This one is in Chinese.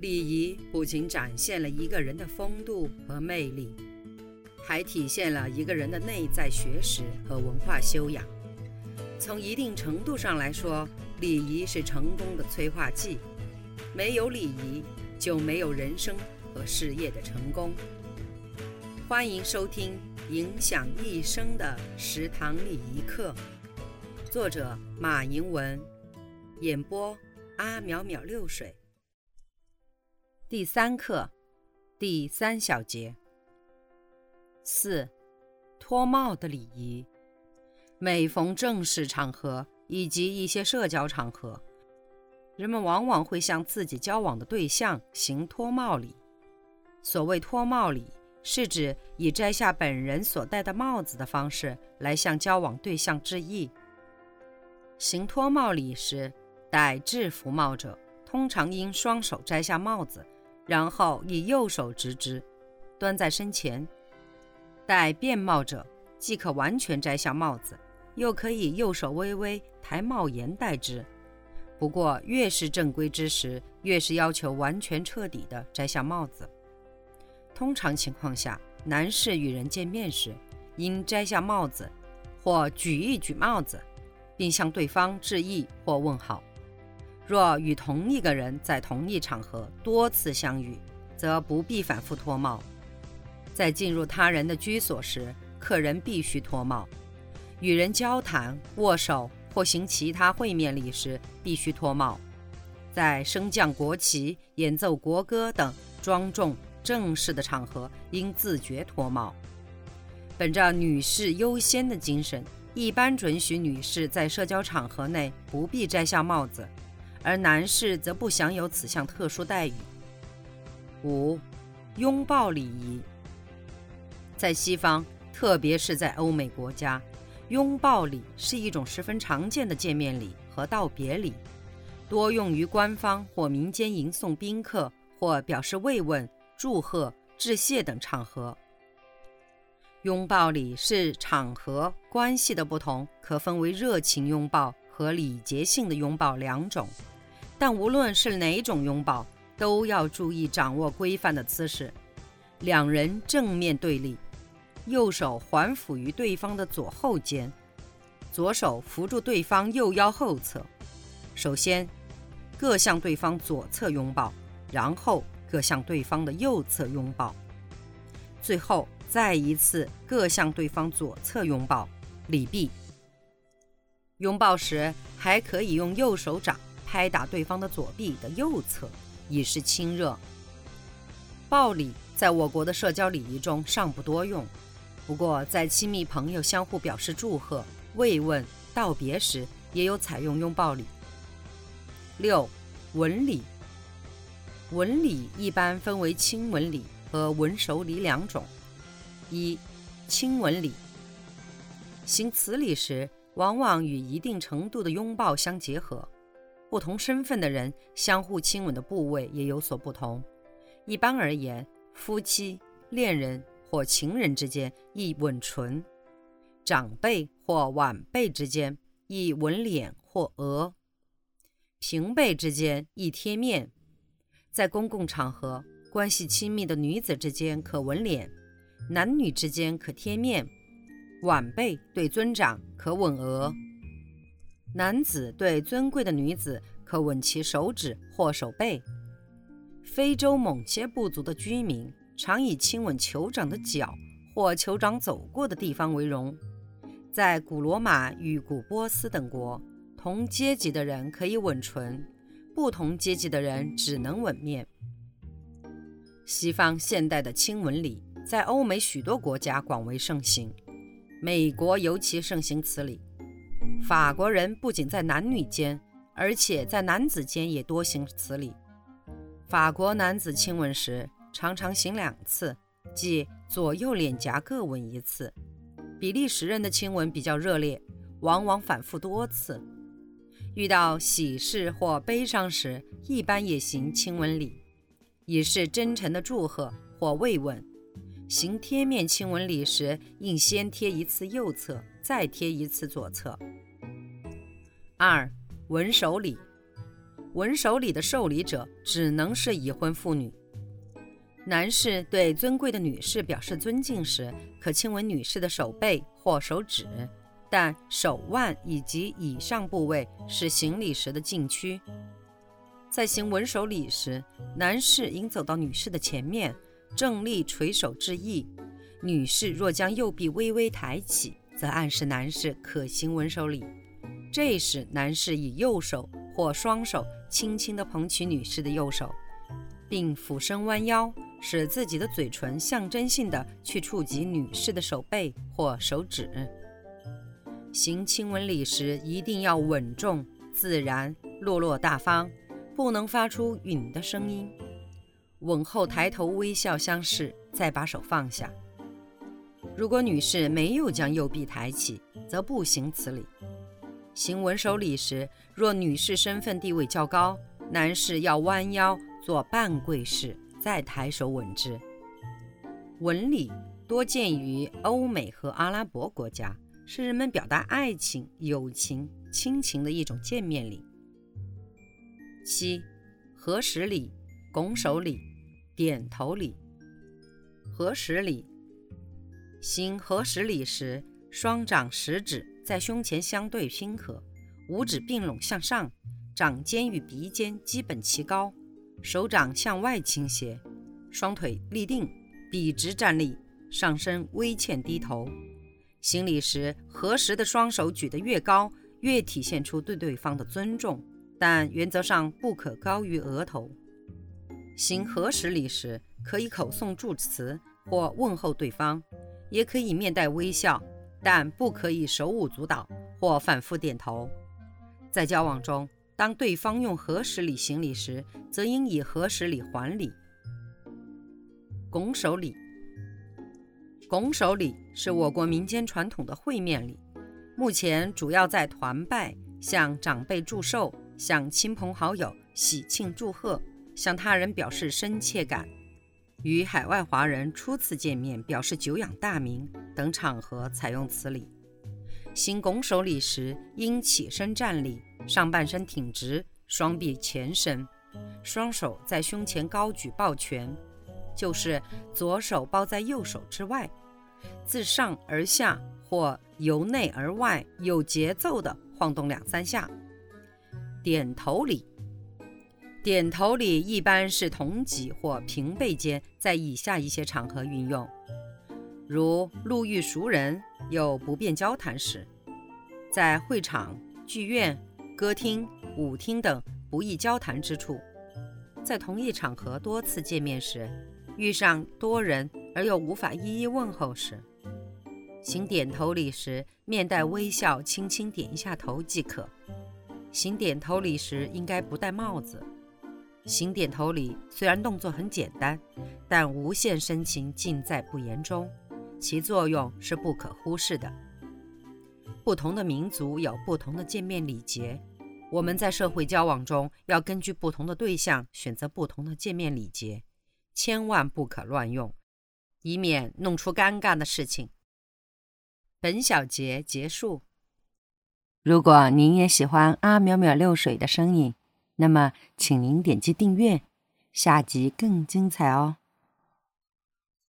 礼仪不仅展现了一个人的风度和魅力，还体现了一个人的内在学识和文化修养。从一定程度上来说，礼仪是成功的催化剂。没有礼仪，就没有人生和事业的成功。欢迎收听《影响一生的食堂礼仪课》，作者马迎文，演播阿淼淼六水。第三课，第三小节。四，脱帽的礼仪。每逢正式场合以及一些社交场合。人们往往会向自己交往的对象行脱帽礼。所谓脱帽礼，是指以摘下本人所戴的帽子的方式来向交往对象致意。行脱帽礼时，戴制服帽者通常应双手摘下帽子，然后以右手执之，端在身前；戴便帽者既可完全摘下帽子，又可以右手微微抬帽檐戴之。不过，越是正规之时，越是要求完全彻底的摘下帽子。通常情况下，男士与人见面时，应摘下帽子，或举一举帽子，并向对方致意或问好。若与同一个人在同一场合多次相遇，则不必反复脱帽。在进入他人的居所时，客人必须脱帽。与人交谈、握手。或行其他会面礼时，必须脱帽；在升降国旗、演奏国歌等庄重正式的场合，应自觉脱帽。本着女士优先的精神，一般准许女士在社交场合内不必摘下帽子，而男士则不享有此项特殊待遇。五、拥抱礼仪，在西方，特别是在欧美国家。拥抱礼是一种十分常见的见面礼和道别礼，多用于官方或民间迎送宾客或表示慰问、祝贺、致谢等场合。拥抱礼是场合关系的不同，可分为热情拥抱和礼节性的拥抱两种。但无论是哪种拥抱，都要注意掌握规范的姿势，两人正面对立。右手环抚于对方的左后肩，左手扶住对方右腰后侧。首先，各向对方左侧拥抱，然后各向对方的右侧拥抱，最后再一次各向对方左侧拥抱，礼毕。拥抱时还可以用右手掌拍打对方的左臂的右侧，以示亲热。抱礼在我国的社交礼仪中尚不多用。不过，在亲密朋友相互表示祝贺、慰问、道别时，也有采用拥抱礼。六、吻礼。吻礼一般分为亲吻礼和吻手礼两种。一、亲吻礼。行此礼时，往往与一定程度的拥抱相结合。不同身份的人相互亲吻的部位也有所不同。一般而言，夫妻、恋人。或情人之间亦吻唇，长辈或晚辈之间亦吻脸或额，平辈之间易贴面。在公共场合，关系亲密的女子之间可吻脸，男女之间可贴面。晚辈对尊长可吻额，男子对尊贵的女子可吻其手指或手背。非洲某些部族的居民。常以亲吻酋长的脚或酋长走过的地方为荣。在古罗马与古波斯等国，同阶级的人可以吻唇，不同阶级的人只能吻面。西方现代的亲吻礼在欧美许多国家广为盛行，美国尤其盛行此礼。法国人不仅在男女间，而且在男子间也多行此礼。法国男子亲吻时。常常行两次，即左右脸颊各吻一次。比利时人的亲吻比较热烈，往往反复多次。遇到喜事或悲伤时，一般也行亲吻礼，以示真诚的祝贺或慰问。行贴面亲吻礼时，应先贴一次右侧，再贴一次左侧。二、吻手礼。文手礼的受礼者只能是已婚妇女。男士对尊贵的女士表示尊敬时，可亲吻女士的手背或手指，但手腕以及以上部位是行礼时的禁区。在行文手礼时，男士应走到女士的前面，正立垂手致意。女士若将右臂微微抬起，则暗示男士可行文手礼。这时，男士以右手或双手轻轻地捧起女士的右手，并俯身弯腰。使自己的嘴唇象征性的去触及女士的手背或手指。行亲吻礼时一定要稳重、自然、落落大方，不能发出允的声音。吻后抬头微笑相视，再把手放下。如果女士没有将右臂抬起，则不行此礼。行吻手礼时，若女士身份地位较高，男士要弯腰做半跪式。再抬手吻之。吻礼多见于欧美和阿拉伯国家，是人们表达爱情、友情、亲情的一种见面礼。七、合十礼、拱手礼、点头礼。合十礼，行合十礼时，双掌食指在胸前相对拼合，五指并拢向上，掌尖与鼻尖基本齐高。手掌向外倾斜，双腿立定，笔直站立，上身微欠低头。行礼时，合十的双手举得越高，越体现出对对方的尊重，但原则上不可高于额头。行合十礼时，可以口诵祝词或问候对方，也可以面带微笑，但不可以手舞足蹈或反复点头。在交往中，当对方用合十礼行礼时，则应以合十礼还礼。拱手礼，拱手礼是我国民间传统的会面礼，目前主要在团拜、向长辈祝寿、向亲朋好友喜庆祝贺、向他人表示深切感、与海外华人初次见面表示久仰大名等场合采用此礼。行拱手礼时，应起身站立，上半身挺直，双臂前伸，双手在胸前高举抱拳，就是左手抱在右手之外，自上而下或由内而外有节奏地晃动两三下。点头礼，点头礼一般是同级或平辈间在以下一些场合运用。如路遇熟人又不便交谈时，在会场、剧院、歌厅、舞厅等不易交谈之处，在同一场合多次见面时，遇上多人而又无法一一问候时，行点头礼时，面带微笑，轻轻点一下头即可。行点头礼时应该不戴帽子。行点头礼虽然动作很简单，但无限深情尽在不言中。其作用是不可忽视的。不同的民族有不同的见面礼节，我们在社会交往中要根据不同的对象选择不同的见面礼节，千万不可乱用，以免弄出尴尬的事情。本小节结束。如果您也喜欢阿淼淼六水的声音，那么请您点击订阅，下集更精彩哦。